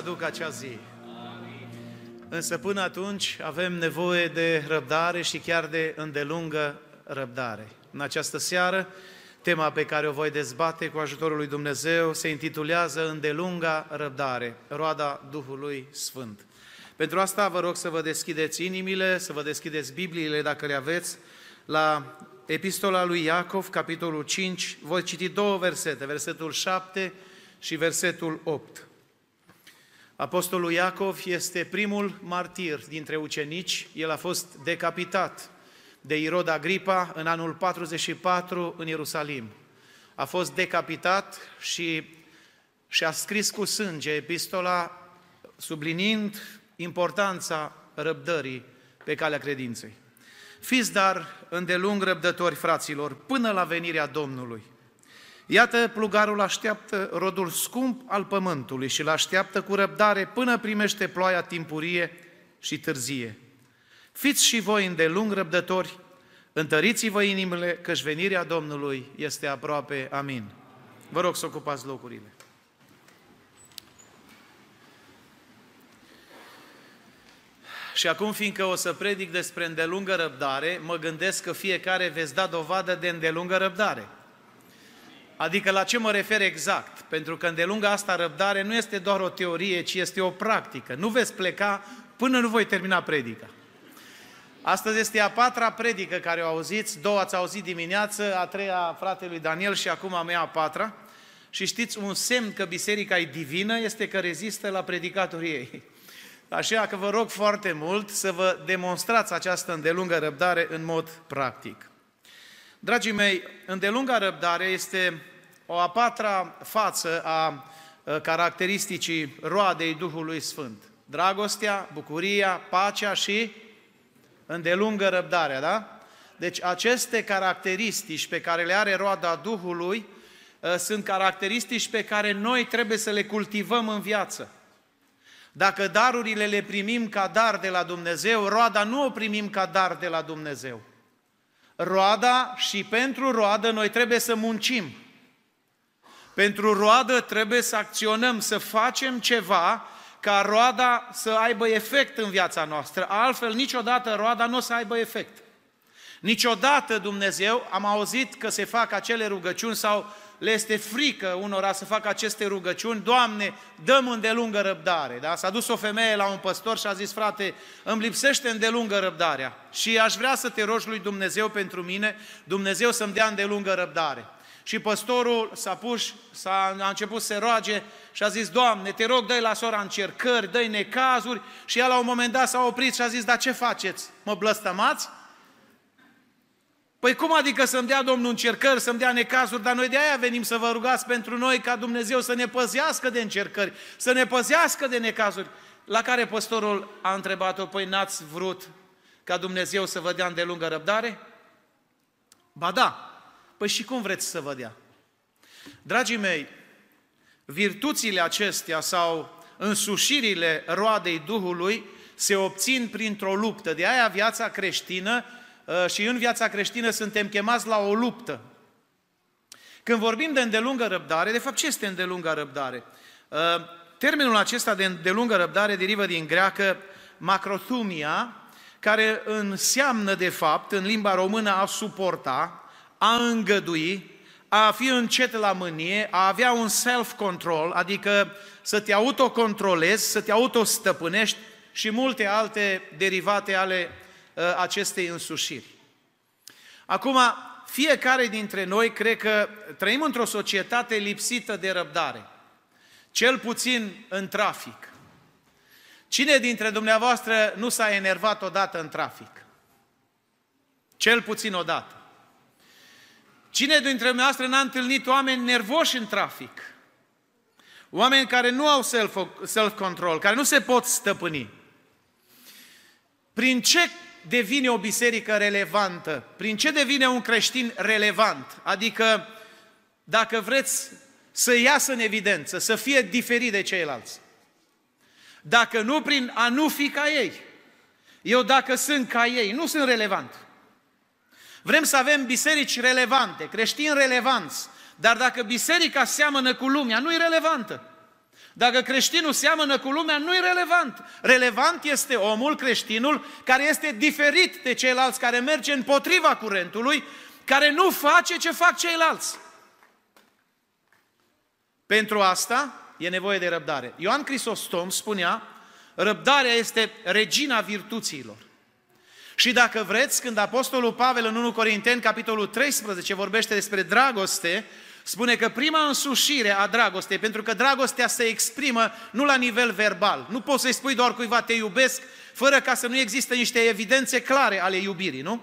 aducă acea zi. Însă până atunci avem nevoie de răbdare și chiar de îndelungă răbdare. În această seară, tema pe care o voi dezbate cu ajutorul lui Dumnezeu se intitulează Îndelunga răbdare, roada Duhului Sfânt. Pentru asta vă rog să vă deschideți inimile, să vă deschideți Bibliile dacă le aveți, la Epistola lui Iacov, capitolul 5, voi citi două versete, versetul 7 și versetul 8. Apostolul Iacov este primul martir dintre ucenici, el a fost decapitat de Irod Agripa în anul 44 în Ierusalim. A fost decapitat și și-a scris cu sânge epistola sublinind importanța răbdării pe calea credinței. Fiți dar îndelung răbdători, fraților, până la venirea Domnului. Iată, plugarul așteaptă rodul scump al pământului și îl așteaptă cu răbdare până primește ploaia timpurie și târzie. Fiți și voi îndelung răbdători, întăriți-vă inimile, căci venirea Domnului este aproape. Amin. Vă rog să ocupați locurile. Și acum, fiindcă o să predic despre îndelungă răbdare, mă gândesc că fiecare veți da dovadă de îndelungă răbdare. Adică la ce mă refer exact? Pentru că îndelunga asta răbdare nu este doar o teorie, ci este o practică. Nu veți pleca până nu voi termina predica. Astăzi este a patra predică care o auziți, două ați auzit dimineață, a treia fratelui Daniel și acum a mea a patra. Și știți, un semn că biserica e divină este că rezistă la predicatorii ei. Așa că vă rog foarte mult să vă demonstrați această îndelungă răbdare în mod practic. Dragii mei, îndelunga răbdare este o a patra față a caracteristicii roadei Duhului Sfânt. Dragostea, bucuria, pacea și îndelungă răbdarea, da? Deci aceste caracteristici pe care le are roada Duhului sunt caracteristici pe care noi trebuie să le cultivăm în viață. Dacă darurile le primim ca dar de la Dumnezeu, roada nu o primim ca dar de la Dumnezeu. Roada și pentru roadă noi trebuie să muncim. Pentru roadă trebuie să acționăm, să facem ceva ca roada să aibă efect în viața noastră. Altfel, niciodată roada nu o să aibă efect. Niciodată Dumnezeu, am auzit că se fac acele rugăciuni sau le este frică unora să facă aceste rugăciuni, Doamne, dăm îndelungă răbdare. Da? S-a dus o femeie la un păstor și a zis, frate, îmi lipsește îndelungă răbdarea și aș vrea să te rogi lui Dumnezeu pentru mine, Dumnezeu să-mi dea îndelungă răbdare. Și păstorul s-a pus, s-a, a început să se roage și a zis, Doamne, te rog, dă-i la sora încercări, dă-i necazuri și ea la un moment dat s-a oprit și a zis, dar ce faceți? Mă blăstămați? Păi cum adică să-mi dea Domnul încercări, să-mi dea necazuri, dar noi de aia venim să vă rugați pentru noi ca Dumnezeu să ne păzească de încercări, să ne păzească de necazuri. La care păstorul a întrebat-o, păi n-ați vrut ca Dumnezeu să vă dea îndelungă răbdare? Ba da, păi și cum vreți să vă dea? Dragii mei, virtuțile acestea sau însușirile roadei Duhului se obțin printr-o luptă. De aia viața creștină Uh, și în viața creștină suntem chemați la o luptă. Când vorbim de îndelungă răbdare, de fapt ce este îndelungă răbdare? Uh, termenul acesta de îndelungă răbdare derivă din greacă macrothumia, care înseamnă de fapt în limba română a suporta, a îngădui, a fi încet la mânie, a avea un self-control, adică să te autocontrolezi, să te autostăpânești și multe alte derivate ale Uh, acestei însușiri. Acum, fiecare dintre noi cred că trăim într-o societate lipsită de răbdare, cel puțin în trafic. Cine dintre dumneavoastră nu s-a enervat odată în trafic? Cel puțin odată. Cine dintre dumneavoastră n-a întâlnit oameni nervoși în trafic? Oameni care nu au self-control, care nu se pot stăpâni. Prin ce devine o biserică relevantă? Prin ce devine un creștin relevant? Adică, dacă vreți să iasă în evidență, să fie diferit de ceilalți. Dacă nu prin a nu fi ca ei. Eu dacă sunt ca ei, nu sunt relevant. Vrem să avem biserici relevante, creștini relevanți, dar dacă biserica seamănă cu lumea, nu e relevantă. Dacă creștinul seamănă cu lumea, nu e relevant. Relevant este omul, creștinul, care este diferit de ceilalți, care merge împotriva curentului, care nu face ce fac ceilalți. Pentru asta e nevoie de răbdare. Ioan Crisostom spunea, răbdarea este regina virtuților. Și dacă vreți, când Apostolul Pavel în 1 Corinteni, capitolul 13, vorbește despre dragoste, spune că prima însușire a dragostei, pentru că dragostea se exprimă nu la nivel verbal. Nu poți să-i spui doar cuiva te iubesc, fără ca să nu există niște evidențe clare ale iubirii, nu?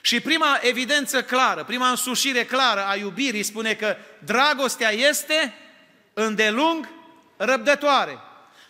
Și prima evidență clară, prima însușire clară a iubirii spune că dragostea este îndelung răbdătoare.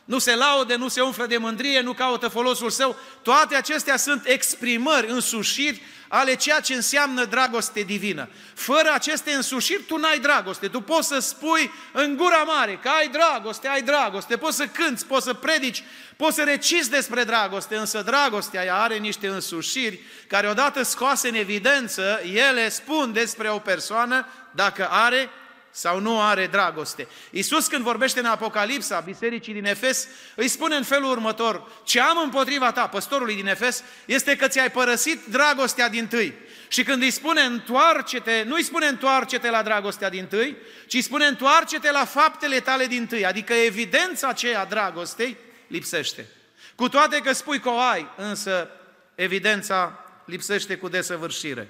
Nu se laude, nu se umflă de mândrie, nu caută folosul său. Toate acestea sunt exprimări, însușiri ale ceea ce înseamnă dragoste divină. Fără aceste însușiri, tu n-ai dragoste. Tu poți să spui în gura mare că ai dragoste, ai dragoste, poți să cânți, poți să predici, poți să recizi despre dragoste, însă dragostea ea are niște însușiri care odată scoase în evidență, ele spun despre o persoană dacă are sau nu are dragoste. Iisus când vorbește în Apocalipsa bisericii din Efes, îi spune în felul următor, ce am împotriva ta, păstorului din Efes, este că ți-ai părăsit dragostea din tâi. Și când îi spune întoarce-te, nu îi spune întoarce-te la dragostea din tâi, ci îi spune întoarce-te la faptele tale din tâi, adică evidența aceea dragostei lipsește. Cu toate că spui că o ai, însă evidența lipsește cu desăvârșire.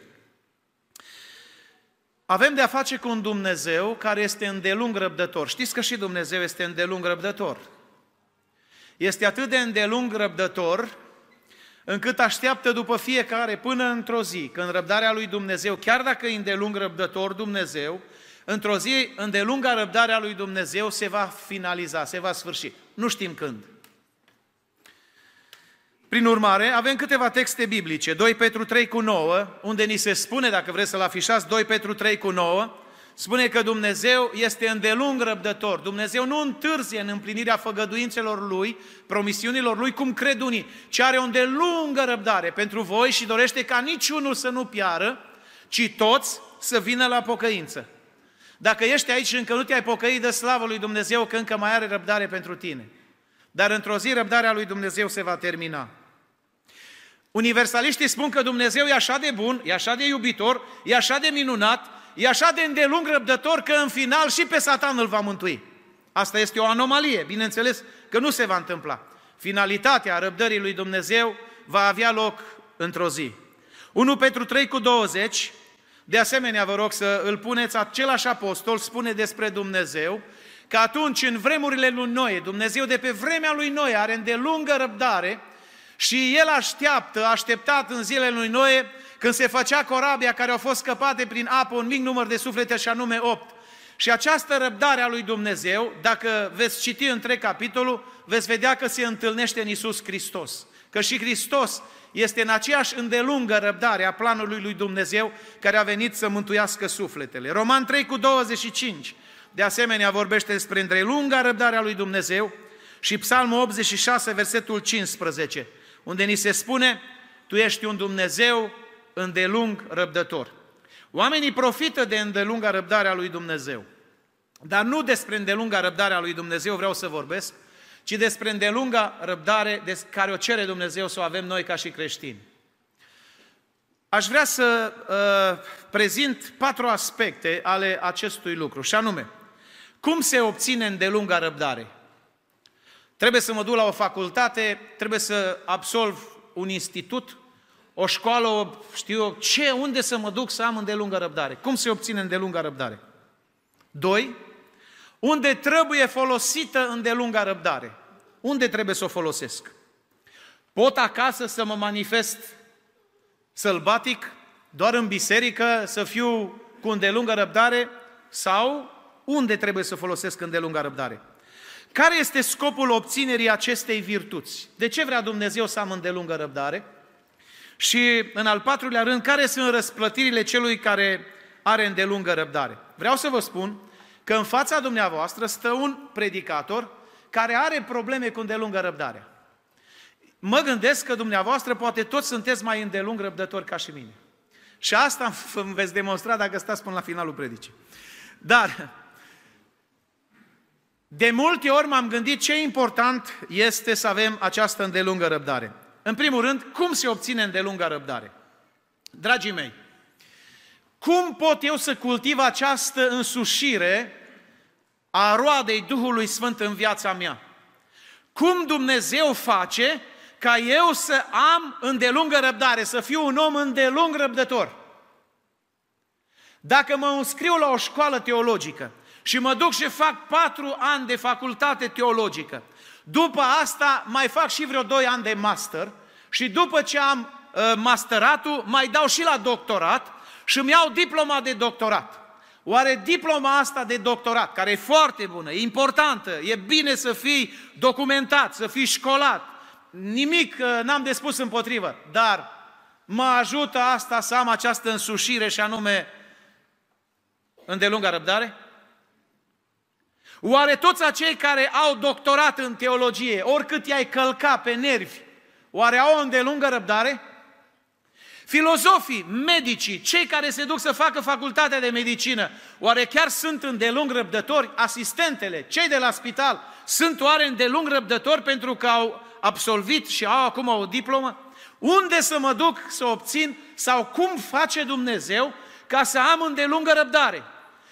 Avem de a face cu un Dumnezeu care este îndelung răbdător. Știți că și Dumnezeu este îndelung răbdător. Este atât de îndelung răbdător încât așteaptă după fiecare până într-o zi, când răbdarea lui Dumnezeu, chiar dacă e îndelung răbdător Dumnezeu, într-o zi îndelunga răbdarea lui Dumnezeu se va finaliza, se va sfârși. Nu știm când. Prin urmare, avem câteva texte biblice, 2 Petru 3 cu 9, unde ni se spune, dacă vreți să-l afișați, 2 Petru 3 cu 9, spune că Dumnezeu este îndelung răbdător. Dumnezeu nu întârzie în împlinirea făgăduințelor Lui, promisiunilor Lui, cum cred unii, ci are o îndelungă răbdare pentru voi și dorește ca niciunul să nu piară, ci toți să vină la pocăință. Dacă ești aici și încă nu te-ai pocăit de slavă lui Dumnezeu, că încă mai are răbdare pentru tine. Dar într-o zi răbdarea lui Dumnezeu se va termina. Universaliștii spun că Dumnezeu e așa de bun, e așa de iubitor, e așa de minunat, e așa de îndelung răbdător că în final și pe Satan îl va mântui. Asta este o anomalie, bineînțeles că nu se va întâmpla. Finalitatea răbdării lui Dumnezeu va avea loc într-o zi. 1 Petru 3 cu 20, de asemenea vă rog să îl puneți, același apostol spune despre Dumnezeu că atunci în vremurile lui Noe, Dumnezeu de pe vremea lui Noe are îndelungă răbdare și el așteaptă, așteptat în zilele lui Noe, când se făcea corabia care au fost scăpate prin apă, un mic număr de suflete și anume 8. Și această răbdare a lui Dumnezeu, dacă veți citi între capitolul, veți vedea că se întâlnește în Isus Hristos. Că și Hristos este în aceeași îndelungă răbdare a planului lui Dumnezeu care a venit să mântuiască sufletele. Roman 3 cu 25, de asemenea vorbește despre îndelunga răbdare a lui Dumnezeu și Psalmul 86, versetul 15 unde ni se spune, tu ești un Dumnezeu îndelung răbdător. Oamenii profită de îndelunga răbdarea lui Dumnezeu. Dar nu despre îndelunga răbdare a lui Dumnezeu vreau să vorbesc, ci despre îndelunga răbdare de care o cere Dumnezeu să o avem noi ca și creștini. Aș vrea să uh, prezint patru aspecte ale acestui lucru, și anume, cum se obține îndelunga răbdare? Trebuie să mă duc la o facultate, trebuie să absolv un institut, o școală, știu eu, ce, unde să mă duc să am îndelungă răbdare? Cum se obține îndelungă răbdare? Doi, unde trebuie folosită îndelunga răbdare? Unde trebuie să o folosesc? Pot acasă să mă manifest sălbatic, doar în biserică, să fiu cu îndelungă răbdare sau unde trebuie să folosesc îndelunga răbdare? Care este scopul obținerii acestei virtuți? De ce vrea Dumnezeu să am îndelungă răbdare? Și în al patrulea rând, care sunt răsplătirile celui care are îndelungă răbdare? Vreau să vă spun că în fața dumneavoastră stă un predicator care are probleme cu îndelungă răbdare. Mă gândesc că dumneavoastră poate toți sunteți mai îndelung răbdători ca și mine. Și asta îmi veți demonstra dacă stați până la finalul predicii. Dar De multe ori m-am gândit ce important este să avem această îndelungă răbdare. În primul rând, cum se obține îndelungă răbdare? Dragii mei, cum pot eu să cultiv această însușire a roadei Duhului Sfânt în viața mea? Cum Dumnezeu face ca eu să am îndelungă răbdare, să fiu un om îndelung răbdător? Dacă mă înscriu la o școală teologică și mă duc și fac patru ani de facultate teologică, după asta mai fac și vreo doi ani de master și după ce am uh, masteratul, mai dau și la doctorat și îmi iau diploma de doctorat. Oare diploma asta de doctorat, care e foarte bună, e importantă, e bine să fii documentat, să fii școlat, nimic uh, n-am de spus împotrivă, dar mă ajută asta să am această însușire și anume îndelunga răbdare? Oare toți acei care au doctorat în teologie, oricât i-ai călca pe nervi, oare au o îndelungă răbdare? Filozofii, medicii, cei care se duc să facă facultatea de medicină, oare chiar sunt îndelung răbdători? Asistentele, cei de la spital, sunt oare îndelung răbdători pentru că au absolvit și au acum o diplomă? Unde să mă duc să obțin sau cum face Dumnezeu ca să am îndelungă răbdare?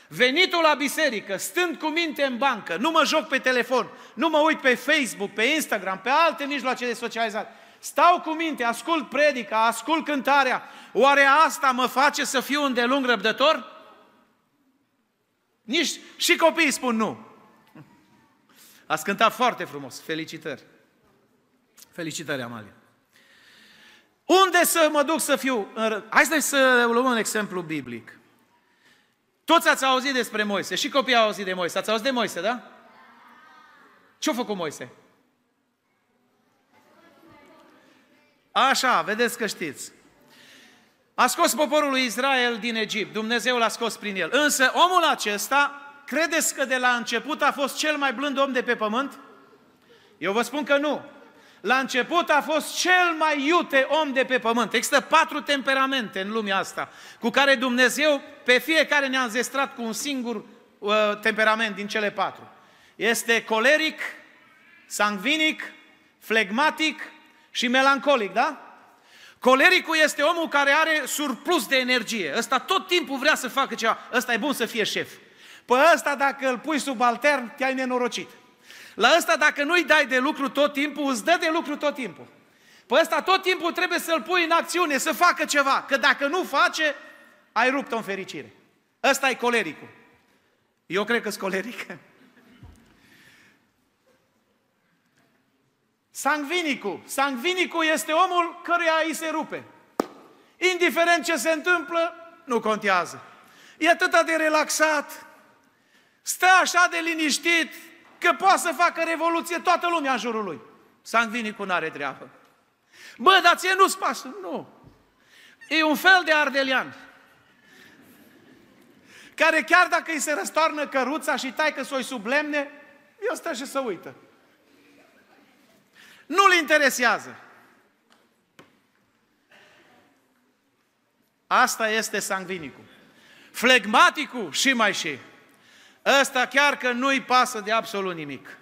Venitul la biserică, stând cu minte în bancă, nu mă joc pe telefon, nu mă uit pe Facebook, pe Instagram, pe alte mijloace de socializare. Stau cu minte, ascult predica, ascult cântarea. Oare asta mă face să fiu îndelung răbdător? Nici și copiii spun nu. Ați cântat foarte frumos. Felicitări. Felicitări, Amalia. Unde să mă duc să fiu? Hai să luăm un exemplu biblic. Toți ați auzit despre Moise și copiii au auzit de Moise. Ați auzit de Moise, da? Ce-a făcut Moise? Așa, vedeți că știți. A scos poporul lui Israel din Egipt, Dumnezeu l-a scos prin el. Însă omul acesta, credeți că de la început a fost cel mai blând om de pe pământ? Eu vă spun că nu. La început a fost cel mai iute om de pe pământ. Există patru temperamente în lumea asta, cu care Dumnezeu pe fiecare ne-a înzestrat cu un singur uh, temperament din cele patru. Este coleric, sangvinic, flegmatic și melancolic, da? Colericul este omul care are surplus de energie. Ăsta tot timpul vrea să facă ceva. Ăsta e bun să fie șef. Pe ăsta dacă îl pui sub altern, te-ai nenorocit. La ăsta dacă nu-i dai de lucru tot timpul, îți dă de lucru tot timpul. Pe ăsta tot timpul trebuie să-l pui în acțiune, să facă ceva. Că dacă nu face, ai rupt-o în fericire. Ăsta e colericul. Eu cred că-s coleric. Sangvinicul. Sangvinicul este omul căruia îi se rupe. Indiferent ce se întâmplă, nu contează. E atât de relaxat, stă așa de liniștit, că poate să facă revoluție toată lumea în jurul lui. Sangvinicul n-are treabă. Bă, dar ție nu-ți pasă. Nu. E un fel de ardelian care chiar dacă îi se răstoarnă căruța și tai că s-o sub lemne, el stă și să uită. Nu-l interesează. Asta este sangvinicul. Flegmaticul și mai și. Ăsta chiar că nu-i pasă de absolut nimic.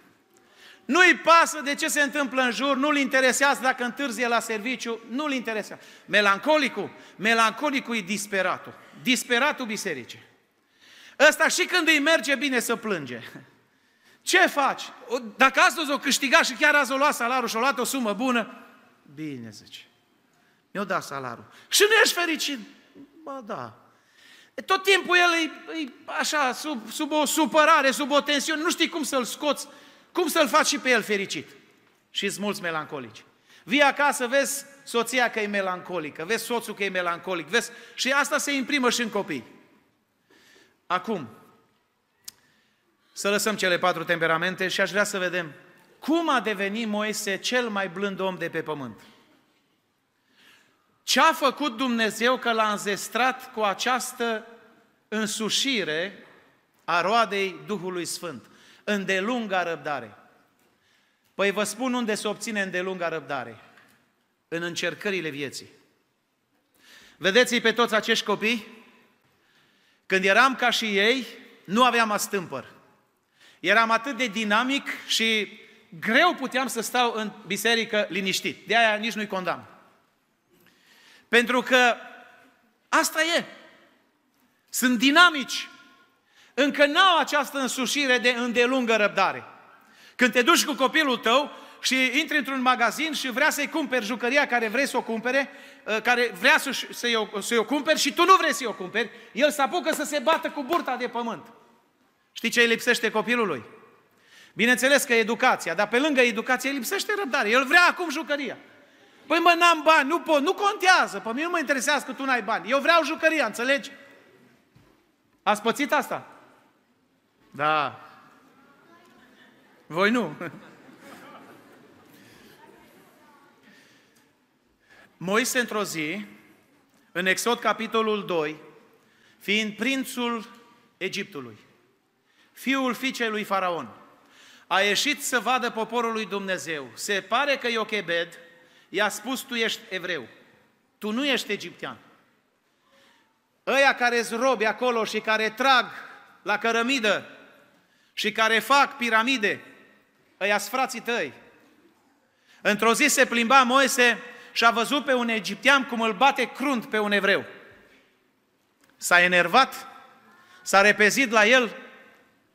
Nu-i pasă de ce se întâmplă în jur, nu-l interesează dacă întârzie la serviciu, nu-l interesează. Melancolicul, melancolicul e disperatul. Disperatul bisericii. Ăsta și când îi merge bine să plânge. Ce faci? Dacă astăzi o câștiga și chiar azi o lua salarul și o luat o sumă bună, bine zice. Mi-o da salarul. Și nu ești fericit? Ba da. Tot timpul el e, e așa, sub, sub o supărare, sub o tensiune, nu știi cum să-l scoți, cum să-l faci și pe el fericit. Și sunt mulți melancolici. Vii acasă, vezi soția că e melancolică, vezi soțul că e melancolic, vezi, și asta se imprimă și în copii. Acum, să lăsăm cele patru temperamente și aș vrea să vedem cum a devenit Moise cel mai blând om de pe pământ. Ce a făcut Dumnezeu că l-a înzestrat cu această însușire a roadei Duhului Sfânt? Îndelunga răbdare. Păi vă spun unde se obține îndelunga răbdare. În încercările vieții. Vedeți-i pe toți acești copii? Când eram ca și ei, nu aveam astâmpăr. Eram atât de dinamic și greu puteam să stau în biserică liniștit. De aia nici nu-i condamn. Pentru că asta e. Sunt dinamici. Încă n-au această însușire de îndelungă răbdare. Când te duci cu copilul tău și intri într-un magazin și vrea să-i cumperi jucăria care vrei să o cumpere, ă, care vrea să-și o, să o cumperi și tu nu vrei să-i o cumperi, el se apucă să se bată cu burta de pământ. Știi ce îi lipsește copilului? Bineînțeles că educația, dar pe lângă educație îi lipsește răbdare. El vrea acum jucăria. Păi mă, n-am bani, nu pot, nu contează, pe mine nu mă interesează că tu n-ai bani. Eu vreau jucăria, înțelegi? Ați pățit asta? Da. Voi nu. Moise într-o zi, în Exod capitolul 2, fiind prințul Egiptului, fiul fiicei lui Faraon, a ieșit să vadă poporul lui Dumnezeu. Se pare că Iochebed i-a spus, tu ești evreu, tu nu ești egiptean. Ăia care îți robi acolo și care trag la cărămidă și care fac piramide, ăia frații tăi. Într-o zi se plimba Moise și a văzut pe un egiptean cum îl bate crunt pe un evreu. S-a enervat, s-a repezit la el,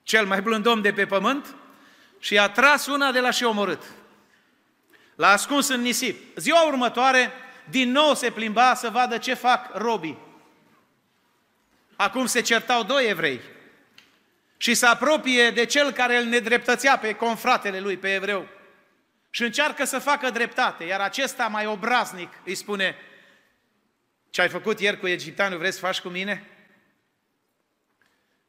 cel mai blând om de pe pământ, și a tras una de la și omorât. L-a ascuns în nisip. Ziua următoare, din nou se plimba să vadă ce fac robii. Acum se certau doi evrei și se apropie de cel care îl nedreptățea pe confratele lui, pe evreu. Și încearcă să facă dreptate, iar acesta mai obraznic îi spune, ce ai făcut ieri cu egipteanul, vreți să faci cu mine?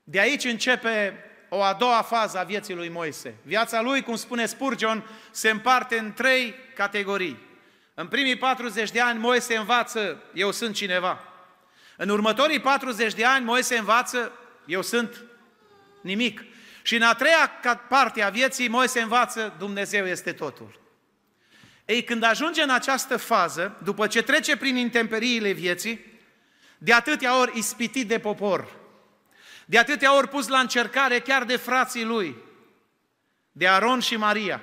De aici începe o a doua fază a vieții lui Moise. Viața lui, cum spune Spurgeon, se împarte în trei categorii. În primii 40 de ani, Moise învață, eu sunt cineva. În următorii 40 de ani, Moise învață, eu sunt nimic. Și în a treia parte a vieții, Moise învață, Dumnezeu este totul. Ei, când ajunge în această fază, după ce trece prin intemperiile vieții, de atâtea ori ispitit de popor, de atâtea ori pus la încercare chiar de frații lui, de Aron și Maria,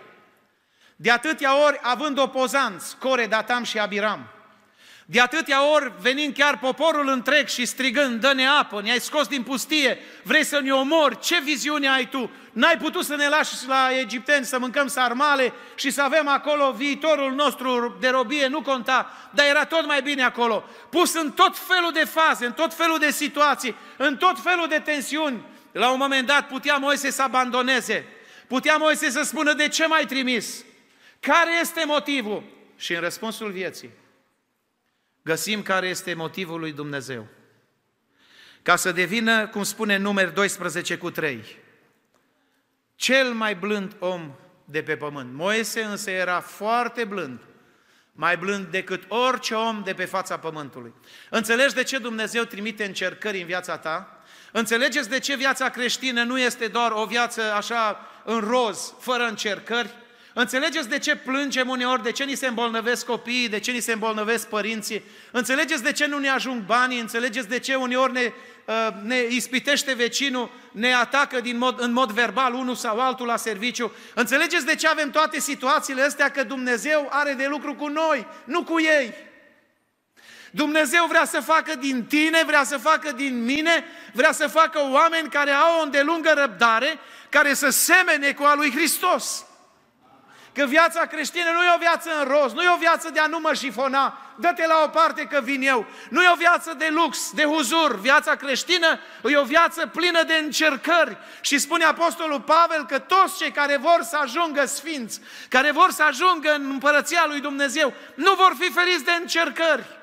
de atâtea ori având opozanți, Core, Datam și Abiram, de atâtea ori venind chiar poporul întreg și strigând, dă-ne apă, ne-ai scos din pustie, vrei să ne omori, ce viziune ai tu? N-ai putut să ne lași la egipteni să mâncăm sarmale și să avem acolo viitorul nostru de robie, nu conta, dar era tot mai bine acolo. Pus în tot felul de faze, în tot felul de situații, în tot felul de tensiuni. La un moment dat putea Moise să abandoneze, putea Moise să spună de ce mai trimis, care este motivul? Și în răspunsul vieții, găsim care este motivul lui Dumnezeu. Ca să devină, cum spune numeri 12 cu 3, cel mai blând om de pe pământ. Moise însă era foarte blând, mai blând decât orice om de pe fața pământului. Înțelegi de ce Dumnezeu trimite încercări în viața ta? Înțelegeți de ce viața creștină nu este doar o viață așa în roz, fără încercări? Înțelegeți de ce plângem uneori, de ce ni se îmbolnăvesc copiii, de ce ni se îmbolnăvesc părinții? Înțelegeți de ce nu ne ajung banii? Înțelegeți de ce uneori ne, uh, ne ispitește vecinul, ne atacă din mod, în mod verbal unul sau altul la serviciu? Înțelegeți de ce avem toate situațiile astea? Că Dumnezeu are de lucru cu noi, nu cu ei. Dumnezeu vrea să facă din tine, vrea să facă din mine, vrea să facă oameni care au o îndelungă răbdare, care să semene cu a lui Hristos. Că viața creștină nu e o viață în roz, nu e o viață de a nu mă șifona, dă-te la o parte că vin eu. Nu e o viață de lux, de huzur. Viața creștină e o viață plină de încercări. Și spune Apostolul Pavel că toți cei care vor să ajungă sfinți, care vor să ajungă în împărăția lui Dumnezeu, nu vor fi feriți de încercări.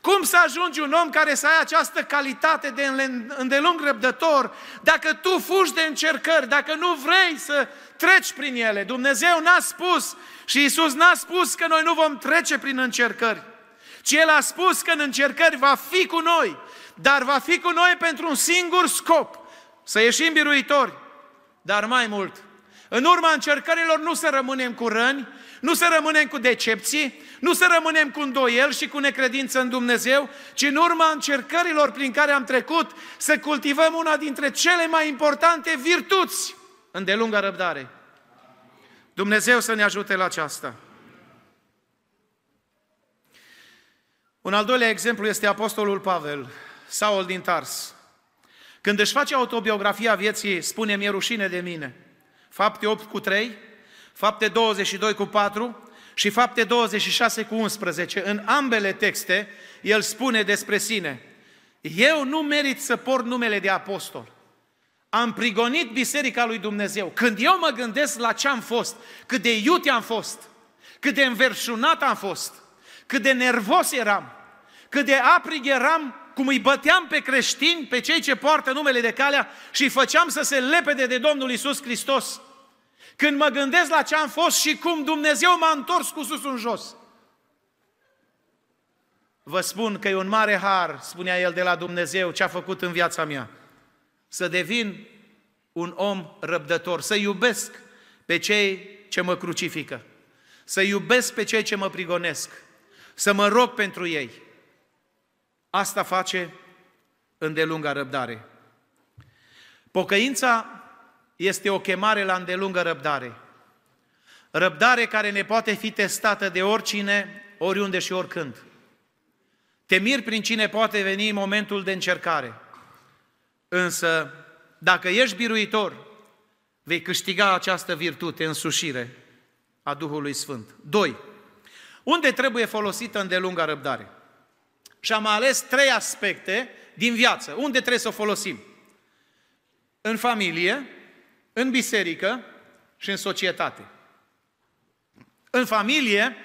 Cum să ajungi un om care să ai această calitate de îndelung răbdător dacă tu fugi de încercări, dacă nu vrei să treci prin ele? Dumnezeu n-a spus și Isus n-a spus că noi nu vom trece prin încercări, ci El a spus că în încercări va fi cu noi, dar va fi cu noi pentru un singur scop, să ieșim biruitori, dar mai mult, în urma încercărilor nu să rămânem cu răni, nu să rămânem cu decepții, nu să rămânem cu îndoiel și cu necredință în Dumnezeu, ci în urma încercărilor prin care am trecut să cultivăm una dintre cele mai importante virtuți, îndelungă răbdare. Dumnezeu să ne ajute la aceasta. Un al doilea exemplu este Apostolul Pavel, Saul din Tars. Când își face autobiografia vieții, spune, mi-e rușine de mine. Fapte 8 cu 3, fapte 22 cu 4 și fapte 26 cu 11. În ambele texte, el spune despre sine, eu nu merit să port numele de apostol. Am prigonit Biserica lui Dumnezeu. Când eu mă gândesc la ce am fost, cât de iute am fost, cât de înverșunat am fost, cât de nervos eram, cât de aprig eram, cum îi băteam pe creștini, pe cei ce poartă numele de calea și îi făceam să se lepede de Domnul Isus Hristos. Când mă gândesc la ce am fost și cum Dumnezeu m-a întors cu sus în jos. Vă spun că e un mare har, spunea el de la Dumnezeu, ce a făcut în viața mea. Să devin un om răbdător, să iubesc pe cei ce mă crucifică, să iubesc pe cei ce mă prigonesc, să mă rog pentru ei, Asta face îndelunga răbdare. Pocăința este o chemare la îndelungă răbdare. Răbdare care ne poate fi testată de oricine, oriunde și oricând. Te miri prin cine poate veni în momentul de încercare. Însă, dacă ești biruitor, vei câștiga această virtute, însușire a Duhului Sfânt. 2. Unde trebuie folosită îndelunga răbdare? Și am ales trei aspecte din viață. Unde trebuie să o folosim? În familie, în biserică și în societate. În familie,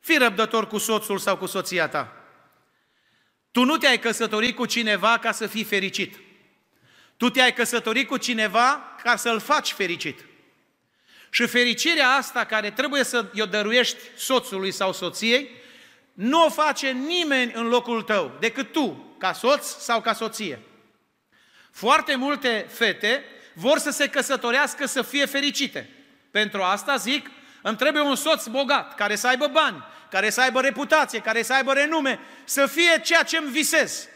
fii răbdător cu soțul sau cu soția ta. Tu nu te-ai căsătorit cu cineva ca să fii fericit. Tu te-ai căsătorit cu cineva ca să-l faci fericit. Și fericirea asta care trebuie să i-o dăruiești soțului sau soției, nu o face nimeni în locul tău, decât tu, ca soț sau ca soție. Foarte multe fete vor să se căsătorească să fie fericite. Pentru asta zic, îmi trebuie un soț bogat, care să aibă bani, care să aibă reputație, care să aibă renume, să fie ceea ce îmi visez.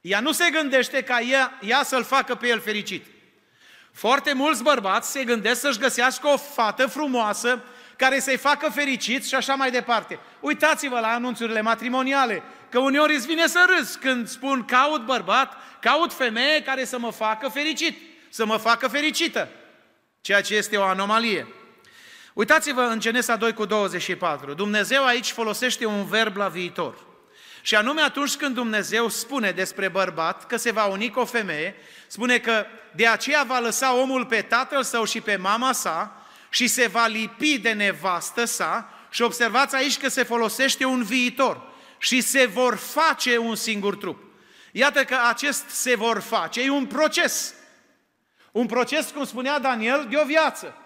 Ea nu se gândește ca ea, ea să-l facă pe el fericit. Foarte mulți bărbați se gândesc să-și găsească o fată frumoasă, care să-i facă fericiți și așa mai departe. Uitați-vă la anunțurile matrimoniale, că uneori îți vine să râzi când spun caut bărbat, caut femeie care să mă facă fericit, să mă facă fericită, ceea ce este o anomalie. Uitați-vă în Genesa 2 cu 24. Dumnezeu aici folosește un verb la viitor. Și anume atunci când Dumnezeu spune despre bărbat că se va uni cu o femeie, spune că de aceea va lăsa omul pe tatăl său și pe mama sa și se va lipi de nevastă sa și observați aici că se folosește un viitor și se vor face un singur trup. Iată că acest se vor face e un proces. Un proces, cum spunea Daniel, de o viață.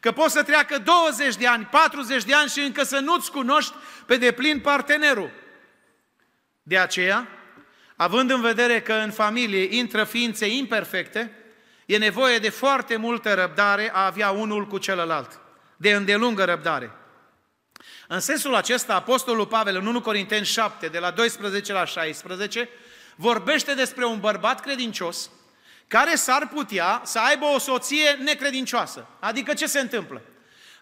Că poți să treacă 20 de ani, 40 de ani și încă să nu-ți cunoști pe deplin partenerul. De aceea, având în vedere că în familie intră ființe imperfecte, E nevoie de foarte multă răbdare a avea unul cu celălalt, de îndelungă răbdare. În sensul acesta, Apostolul Pavel, în 1 Corinteni 7, de la 12 la 16, vorbește despre un bărbat credincios care s-ar putea să aibă o soție necredincioasă. Adică ce se întâmplă?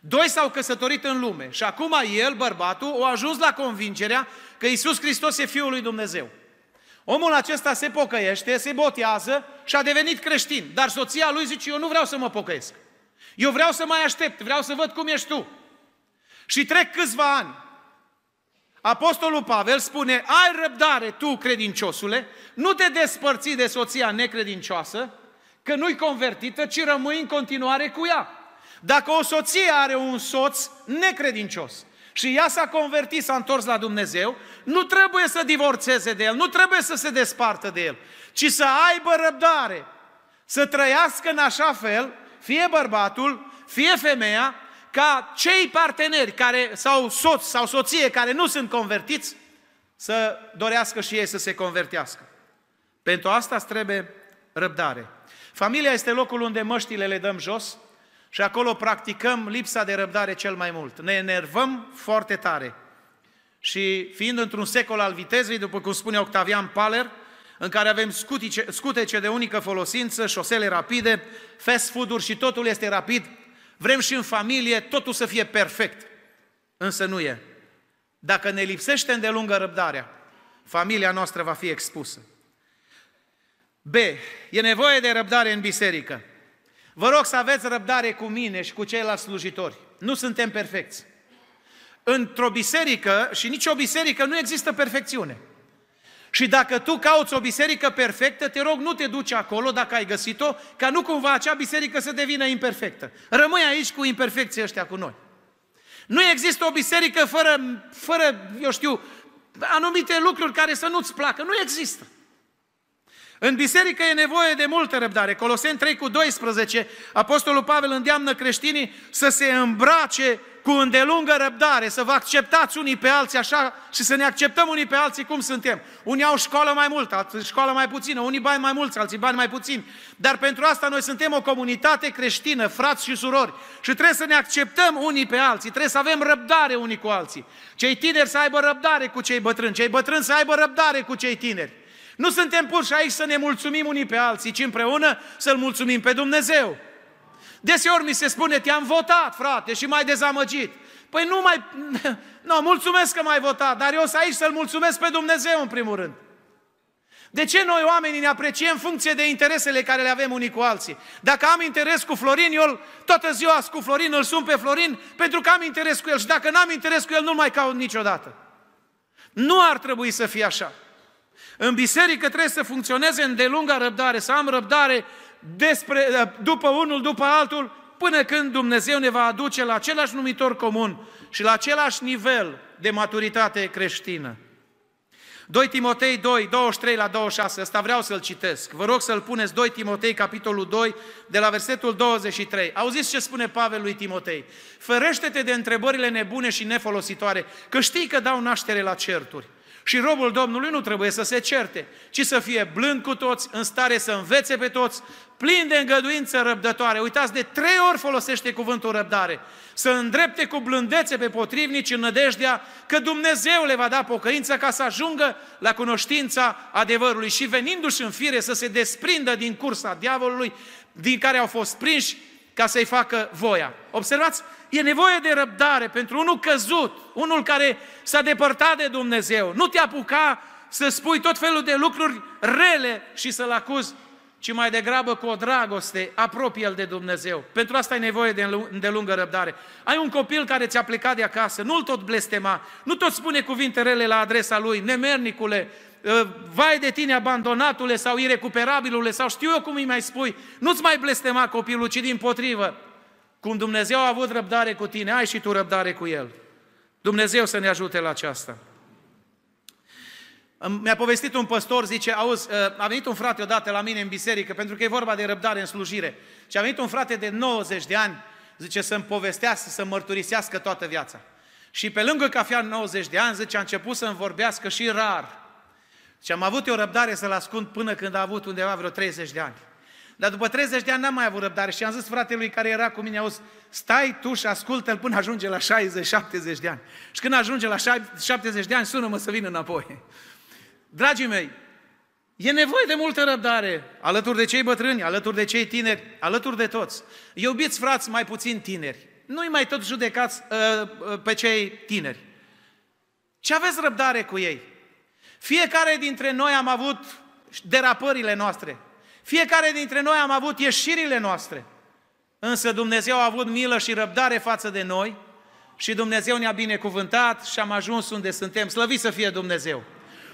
Doi s-au căsătorit în lume și acum el, bărbatul, a ajuns la convingerea că Isus Hristos e Fiul lui Dumnezeu. Omul acesta se pocăiește, se botează și a devenit creștin. Dar soția lui zice, eu nu vreau să mă pocăiesc. Eu vreau să mai aștept, vreau să văd cum ești tu. Și trec câțiva ani. Apostolul Pavel spune, ai răbdare tu, credinciosule, nu te despărți de soția necredincioasă, că nu-i convertită, ci rămâi în continuare cu ea. Dacă o soție are un soț necredincios, și ea s-a convertit, s-a întors la Dumnezeu, nu trebuie să divorțeze de el, nu trebuie să se despartă de el, ci să aibă răbdare, să trăiască în așa fel, fie bărbatul, fie femeia, ca cei parteneri care, sau soț sau soție care nu sunt convertiți, să dorească și ei să se convertească. Pentru asta îți trebuie răbdare. Familia este locul unde măștile le dăm jos Și acolo practicăm lipsa de răbdare cel mai mult. Ne enervăm foarte tare. Și fiind într-un secol al vitezei, după cum spune Octavian Paler, în care avem scutice, scutece de unică folosință, șosele rapide, fast food-uri și totul este rapid, vrem și în familie totul să fie perfect. Însă nu e. Dacă ne lipsește îndelungă răbdarea, familia noastră va fi expusă. B. E nevoie de răbdare în biserică. Vă rog să aveți răbdare cu mine și cu ceilalți slujitori. Nu suntem perfecți. Într-o biserică, și nicio biserică, nu există perfecțiune. Și dacă tu cauți o biserică perfectă, te rog, nu te duci acolo, dacă ai găsit-o, ca nu cumva acea biserică să devină imperfectă. Rămâi aici cu imperfecții ăștia cu noi. Nu există o biserică fără, fără, eu știu, anumite lucruri care să nu-ți placă. Nu există. În biserică e nevoie de multă răbdare. Coloseni 3 cu 12, Apostolul Pavel îndeamnă creștinii să se îmbrace cu îndelungă răbdare, să vă acceptați unii pe alții așa și să ne acceptăm unii pe alții cum suntem. Unii au școală mai multă, alții școală mai puțină, unii bani mai mulți, alții bani mai puțini. Dar pentru asta noi suntem o comunitate creștină, frați și surori și trebuie să ne acceptăm unii pe alții, trebuie să avem răbdare unii cu alții. Cei tineri să aibă răbdare cu cei bătrâni, cei bătrâni să aibă răbdare cu cei tineri. Nu suntem puși aici să ne mulțumim unii pe alții, ci împreună să-L mulțumim pe Dumnezeu. Deseori mi se spune, te-am votat, frate, și mai dezamăgit. Păi nu mai... Nu, mulțumesc că m-ai votat, dar eu să aici să-L mulțumesc pe Dumnezeu în primul rând. De ce noi oamenii ne apreciem în funcție de interesele care le avem unii cu alții? Dacă am interes cu Florin, eu toată ziua cu Florin îl sun pe Florin pentru că am interes cu el și dacă n-am interes cu el, nu mai caut niciodată. Nu ar trebui să fie așa. În biserică trebuie să funcționeze în delunga răbdare, să am răbdare despre, după unul, după altul, până când Dumnezeu ne va aduce la același numitor comun și la același nivel de maturitate creștină. 2 Timotei 2, 23 la 26, ăsta vreau să-l citesc. Vă rog să-l puneți 2 Timotei, capitolul 2, de la versetul 23. Auziți ce spune Pavel lui Timotei? Ferește-te de întrebările nebune și nefolositoare, că știi că dau naștere la certuri. Și robul Domnului nu trebuie să se certe, ci să fie blând cu toți, în stare să învețe pe toți, plin de îngăduință răbdătoare. Uitați, de trei ori folosește cuvântul răbdare. Să îndrepte cu blândețe pe potrivnici în nădejdea că Dumnezeu le va da pocăință ca să ajungă la cunoștința adevărului și venindu-și în fire să se desprindă din cursa diavolului din care au fost prinși ca să-i facă voia. Observați, e nevoie de răbdare pentru unul căzut, unul care s-a depărtat de Dumnezeu. Nu te apuca să spui tot felul de lucruri rele și să-l acuzi, ci mai degrabă cu o dragoste apropie-l de Dumnezeu. Pentru asta ai nevoie de lungă răbdare. Ai un copil care ți-a plecat de acasă, nu-l tot blestema, nu tot spune cuvinte rele la adresa lui, nemernicule, ă, vai de tine abandonatule sau irecuperabilule sau știu eu cum îi mai spui, nu-ți mai blestema copilul, ci din potrivă, cum Dumnezeu a avut răbdare cu tine, ai și tu răbdare cu El. Dumnezeu să ne ajute la aceasta. Mi-a povestit un păstor, zice, auzi, ă, a venit un frate odată la mine în biserică, pentru că e vorba de răbdare în slujire. Și a venit un frate de 90 de ani, zice, să-mi povestească, să mărturisească toată viața. Și pe lângă că avea 90 de ani, zice, a început să-mi vorbească și rar. Și am avut eu răbdare să-l ascund până când a avut undeva vreo 30 de ani. Dar după 30 de ani n-am mai avut răbdare și am zis fratelui care era cu mine, auzi, stai tu și ascultă-l până ajunge la 60-70 de ani. Și când ajunge la 70 de ani, sună-mă să vin înapoi. Dragii mei, e nevoie de multă răbdare, alături de cei bătrâni, alături de cei tineri, alături de toți. Iubiți frați mai puțin tineri, nu-i mai tot judecați uh, uh, pe cei tineri, Ce aveți răbdare cu ei. Fiecare dintre noi am avut derapările noastre, fiecare dintre noi am avut ieșirile noastre, însă Dumnezeu a avut milă și răbdare față de noi și Dumnezeu ne-a binecuvântat și am ajuns unde suntem. Slăvit să fie Dumnezeu!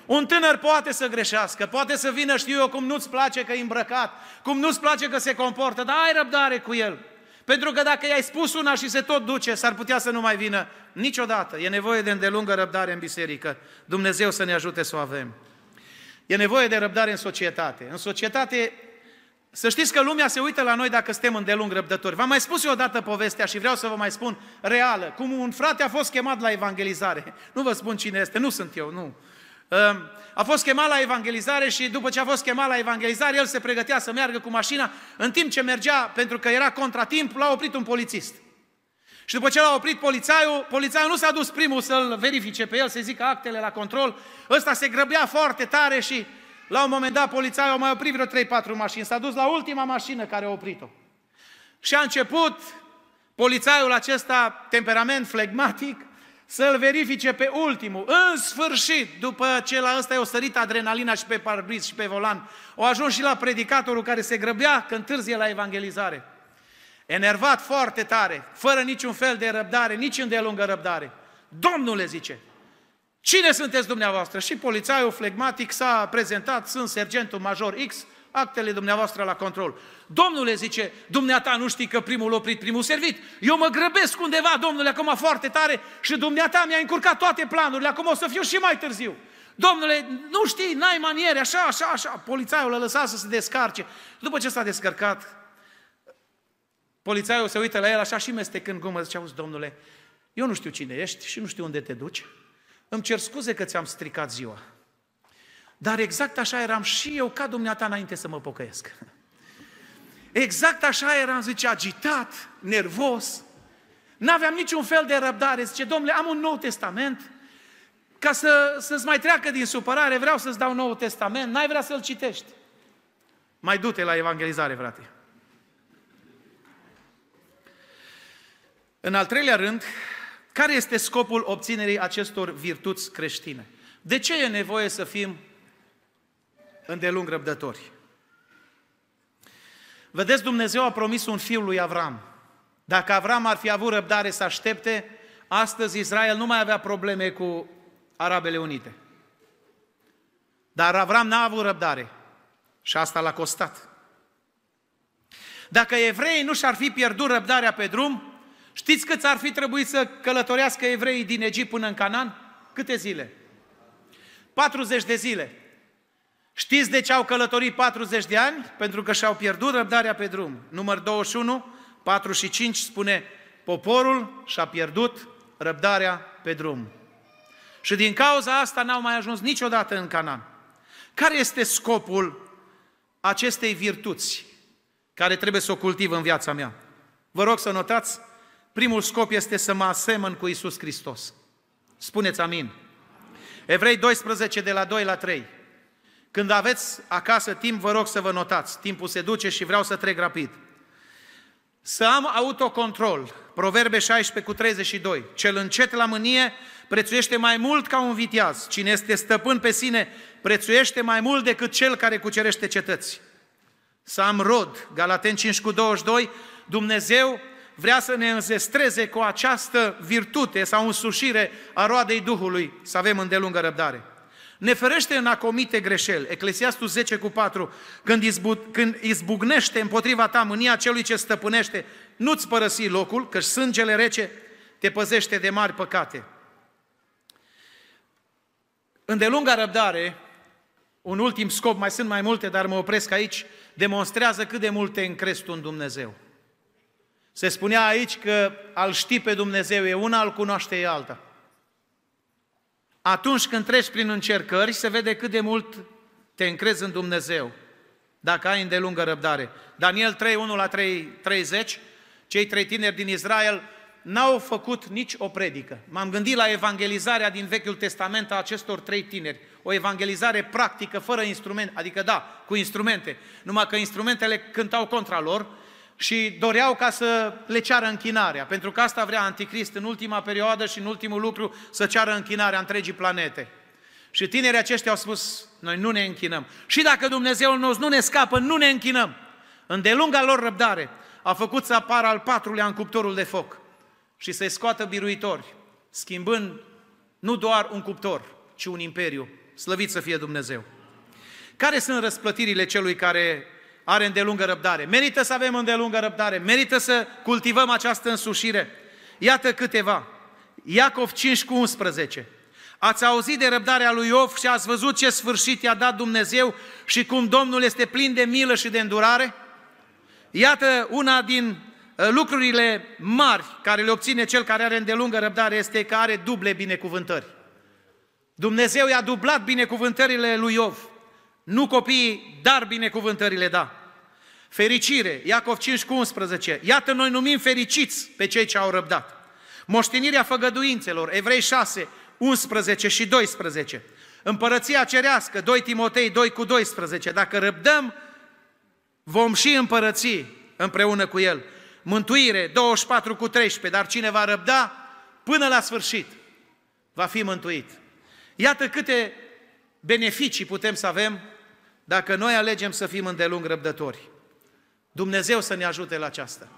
Un tânăr poate să greșească, poate să vină, știu eu, cum nu-ți place că e îmbrăcat, cum nu-ți place că se comportă, dar ai răbdare cu el. Pentru că dacă i-ai spus una și se tot duce, s-ar putea să nu mai vină niciodată. E nevoie de îndelungă răbdare în biserică. Dumnezeu să ne ajute să o avem. E nevoie de răbdare în societate. În societate, să știți că lumea se uită la noi dacă suntem îndelung răbdători. V-am mai spus eu odată povestea și vreau să vă mai spun reală. Cum un frate a fost chemat la evangelizare. Nu vă spun cine este, nu sunt eu, nu. Ehm, a fost chemat la evangelizare și după ce a fost chemat la evangelizare, el se pregătea să meargă cu mașina. În timp ce mergea, pentru că era contratimp, l-a oprit un polițist. Și după ce l-a oprit polițaiul, polițaiul nu s-a dus primul să-l verifice pe el, să zică actele la control. Ăsta se grăbea foarte tare și la un moment dat polițaiul a mai oprit vreo 3-4 mașini. S-a dus la ultima mașină care a oprit-o. Și a început polițaiul acesta, temperament flegmatic, să-l verifice pe ultimul. În sfârșit, după ce la ăsta i-a sărit adrenalina și pe parbriz și pe volan, au ajuns și la predicatorul care se grăbea când târzie la evangelizare. Enervat foarte tare, fără niciun fel de răbdare, nici îndelungă răbdare. Domnule zice, cine sunteți dumneavoastră? Și polițaiul flegmatic s-a prezentat, sunt sergentul major X, actele dumneavoastră la control. Domnule, zice, dumneata nu știi că primul oprit, primul servit. Eu mă grăbesc undeva, domnule, acum foarte tare și dumneata mi-a încurcat toate planurile, acum o să fiu și mai târziu. Domnule, nu știi, n-ai maniere, așa, așa, așa. Polițaiul l-a lăsat să se descarce. După ce s-a descărcat, polițaiul se uită la el așa și mestecând gumă, zice, auzi, domnule, eu nu știu cine ești și nu știu unde te duci. Îmi cer scuze că ți-am stricat ziua. Dar exact așa eram și eu ca dumneata înainte să mă pocăiesc. Exact așa eram, zice, agitat, nervos. N-aveam niciun fel de răbdare. Zice, domnule, am un nou testament, ca să, să-ți mai treacă din supărare, vreau să-ți dau un nou testament, n-ai vrea să-l citești. Mai du-te la evangelizare, frate. În al treilea rând, care este scopul obținerii acestor virtuți creștine? De ce e nevoie să fim îndelung răbdători. Vedeți, Dumnezeu a promis un fiu lui Avram. Dacă Avram ar fi avut răbdare să aștepte, astăzi Israel nu mai avea probleme cu Arabele Unite. Dar Avram n-a avut răbdare și asta l-a costat. Dacă evreii nu și-ar fi pierdut răbdarea pe drum, știți câți ar fi trebuit să călătorească evreii din Egipt până în Canaan? Câte zile? 40 de zile. Știți de ce au călătorit 40 de ani? Pentru că și-au pierdut răbdarea pe drum. Număr 21, 4 și 5 spune, poporul și-a pierdut răbdarea pe drum. Și din cauza asta n-au mai ajuns niciodată în Canaan. Care este scopul acestei virtuți care trebuie să o cultiv în viața mea? Vă rog să notați, primul scop este să mă asemăn cu Isus Hristos. Spuneți amin. Evrei 12 de la 2 la 3. Când aveți acasă timp, vă rog să vă notați. Timpul se duce și vreau să trec rapid. Să am autocontrol. Proverbe 16 cu 32. Cel încet la mânie prețuiește mai mult ca un viteaz. Cine este stăpân pe sine prețuiește mai mult decât cel care cucerește cetăți. Să am rod. Galaten 5 cu 22. Dumnezeu vrea să ne înzestreze cu această virtute sau însușire a roadei Duhului, să avem îndelungă răbdare. Ne ferește în a comite greșeli. Eclesiastul 10 cu 4, când, izbu, când izbucnește împotriva ta mânia celui ce stăpânește, nu-ți părăsi locul, că sângele rece te păzește de mari păcate. Îndelunga răbdare, un ultim scop, mai sunt mai multe, dar mă opresc aici, demonstrează cât de mult te încrezi tu în Dumnezeu. Se spunea aici că al ști pe Dumnezeu e una, al cunoaște e alta. Atunci când treci prin încercări, se vede cât de mult te încrezi în Dumnezeu, dacă ai îndelungă răbdare. Daniel 3, 1 la 3, 30, cei trei tineri din Israel n-au făcut nici o predică. M-am gândit la evangelizarea din Vechiul Testament a acestor trei tineri. O evangelizare practică, fără instrumente, adică da, cu instrumente, numai că instrumentele cântau contra lor, și doreau ca să le ceară închinarea, pentru că asta vrea Anticrist în ultima perioadă și în ultimul lucru să ceară închinarea întregii planete. Și tinerii aceștia au spus, noi nu ne închinăm. Și dacă Dumnezeul nostru nu ne scapă, nu ne închinăm. Îndelunga lor răbdare a făcut să apară al patrulea în cuptorul de foc și să-i scoată biruitori, schimbând nu doar un cuptor, ci un imperiu. Slăvit să fie Dumnezeu! Care sunt răsplătirile celui care are îndelungă răbdare. Merită să avem îndelungă răbdare, merită să cultivăm această însușire. Iată câteva. Iacov 5 cu 11. Ați auzit de răbdarea lui Iov și ați văzut ce sfârșit i-a dat Dumnezeu și cum Domnul este plin de milă și de îndurare? Iată una din uh, lucrurile mari care le obține cel care are îndelungă răbdare este că are duble binecuvântări. Dumnezeu i-a dublat binecuvântările lui Iov. Nu copiii, dar binecuvântările da. Fericire, Iacov 5 cu 11. Iată, noi numim fericiți pe cei ce au răbdat. Moștenirea făgăduințelor, Evrei 6, 11 și 12. Împărăția cerească, 2 Timotei 2 cu 12. Dacă răbdăm, vom și împărăți împreună cu El. Mântuire, 24 cu 13. Dar cine va răbda până la sfârșit, va fi mântuit. Iată câte beneficii putem să avem dacă noi alegem să fim îndelung răbdători. Dumnezeu să ne ajute la aceasta.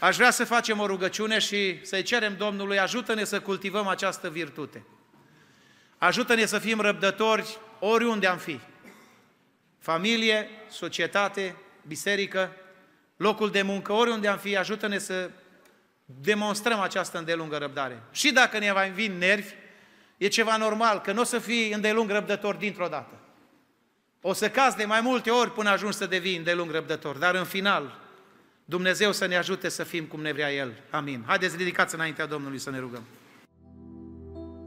Aș vrea să facem o rugăciune și să-i cerem Domnului, ajută-ne să cultivăm această virtute. Ajută-ne să fim răbdători oriunde am fi. Familie, societate, biserică, locul de muncă, oriunde am fi, ajută-ne să demonstrăm această îndelungă răbdare. Și dacă ne va vin nervi, e ceva normal, că nu o să fii îndelung răbdător dintr-o dată. O să cazi de mai multe ori până ajungi să devii îndelung răbdător, dar în final, Dumnezeu să ne ajute să fim cum ne vrea El. Amin. Haideți, ridicați înaintea Domnului să ne rugăm.